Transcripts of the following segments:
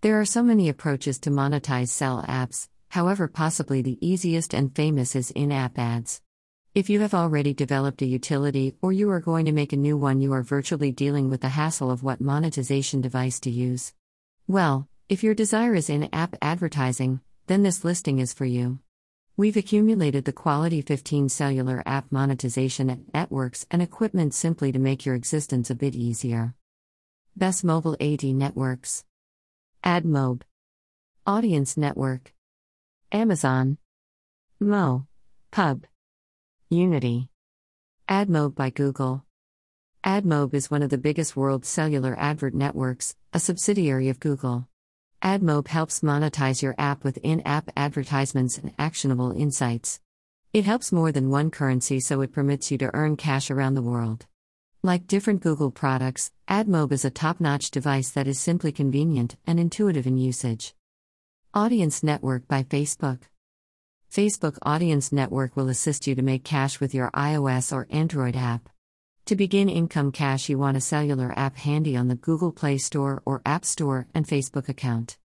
There are so many approaches to monetize sell apps, however, possibly the easiest and famous is in app ads. If you have already developed a utility or you are going to make a new one, you are virtually dealing with the hassle of what monetization device to use. Well, if your desire is in app advertising, then this listing is for you. We've accumulated the quality 15 cellular app monetization networks and equipment simply to make your existence a bit easier. Best mobile AD networks AdMob, Audience Network, Amazon, Mo, Pub, Unity, AdMob by Google. AdMob is one of the biggest world cellular advert networks, a subsidiary of Google. AdMob helps monetize your app with in app advertisements and actionable insights. It helps more than one currency, so it permits you to earn cash around the world. Like different Google products, AdMob is a top notch device that is simply convenient and intuitive in usage. Audience Network by Facebook. Facebook Audience Network will assist you to make cash with your iOS or Android app. To begin income cash, you want a cellular app handy on the Google Play Store or App Store and Facebook account.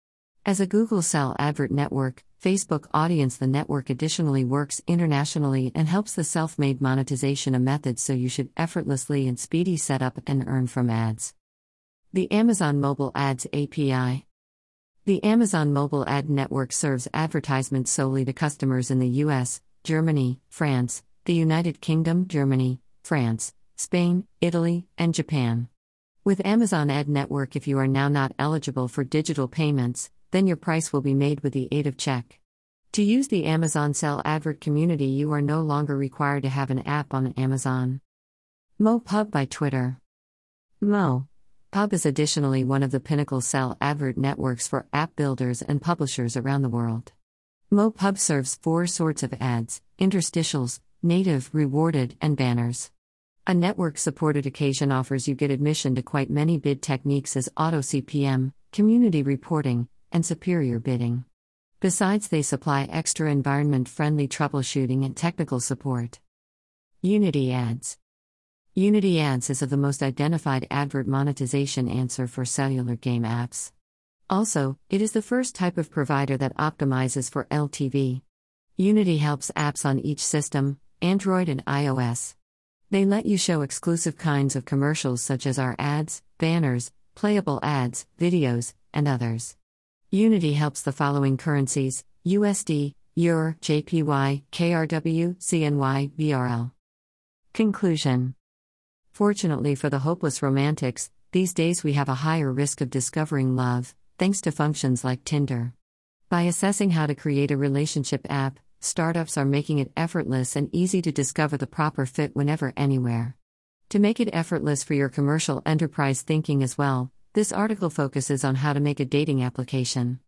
As a Google Cell Advert Network, Facebook Audience the network additionally works internationally and helps the self made monetization a method so you should effortlessly and speedy set up and earn from ads. The Amazon Mobile Ads API. The Amazon Mobile Ad Network serves advertisements solely to customers in the US, Germany, France, the United Kingdom, Germany, France, Spain, Italy, and Japan. With Amazon Ad Network, if you are now not eligible for digital payments, then your price will be made with the aid of check. To use the Amazon Sell Advert community, you are no longer required to have an app on Amazon. MoPub by Twitter. Mo. Pub is additionally one of the pinnacle Sell Advert networks for app builders and publishers around the world. MoPub serves four sorts of ads interstitials, native, rewarded, and banners. A network supported occasion offers you get admission to quite many bid techniques as auto CPM, community reporting, and superior bidding. Besides, they supply extra environment friendly troubleshooting and technical support. Unity Ads Unity Ads is of the most identified advert monetization answer for cellular game apps. Also, it is the first type of provider that optimizes for LTV. Unity helps apps on each system, Android and iOS. They let you show exclusive kinds of commercials such as our ads, banners, playable ads, videos, and others. Unity helps the following currencies USD, EUR, JPY, KRW, CNY, BRL. Conclusion Fortunately for the hopeless romantics, these days we have a higher risk of discovering love, thanks to functions like Tinder. By assessing how to create a relationship app, startups are making it effortless and easy to discover the proper fit whenever, anywhere. To make it effortless for your commercial enterprise thinking as well, this article focuses on how to make a dating application.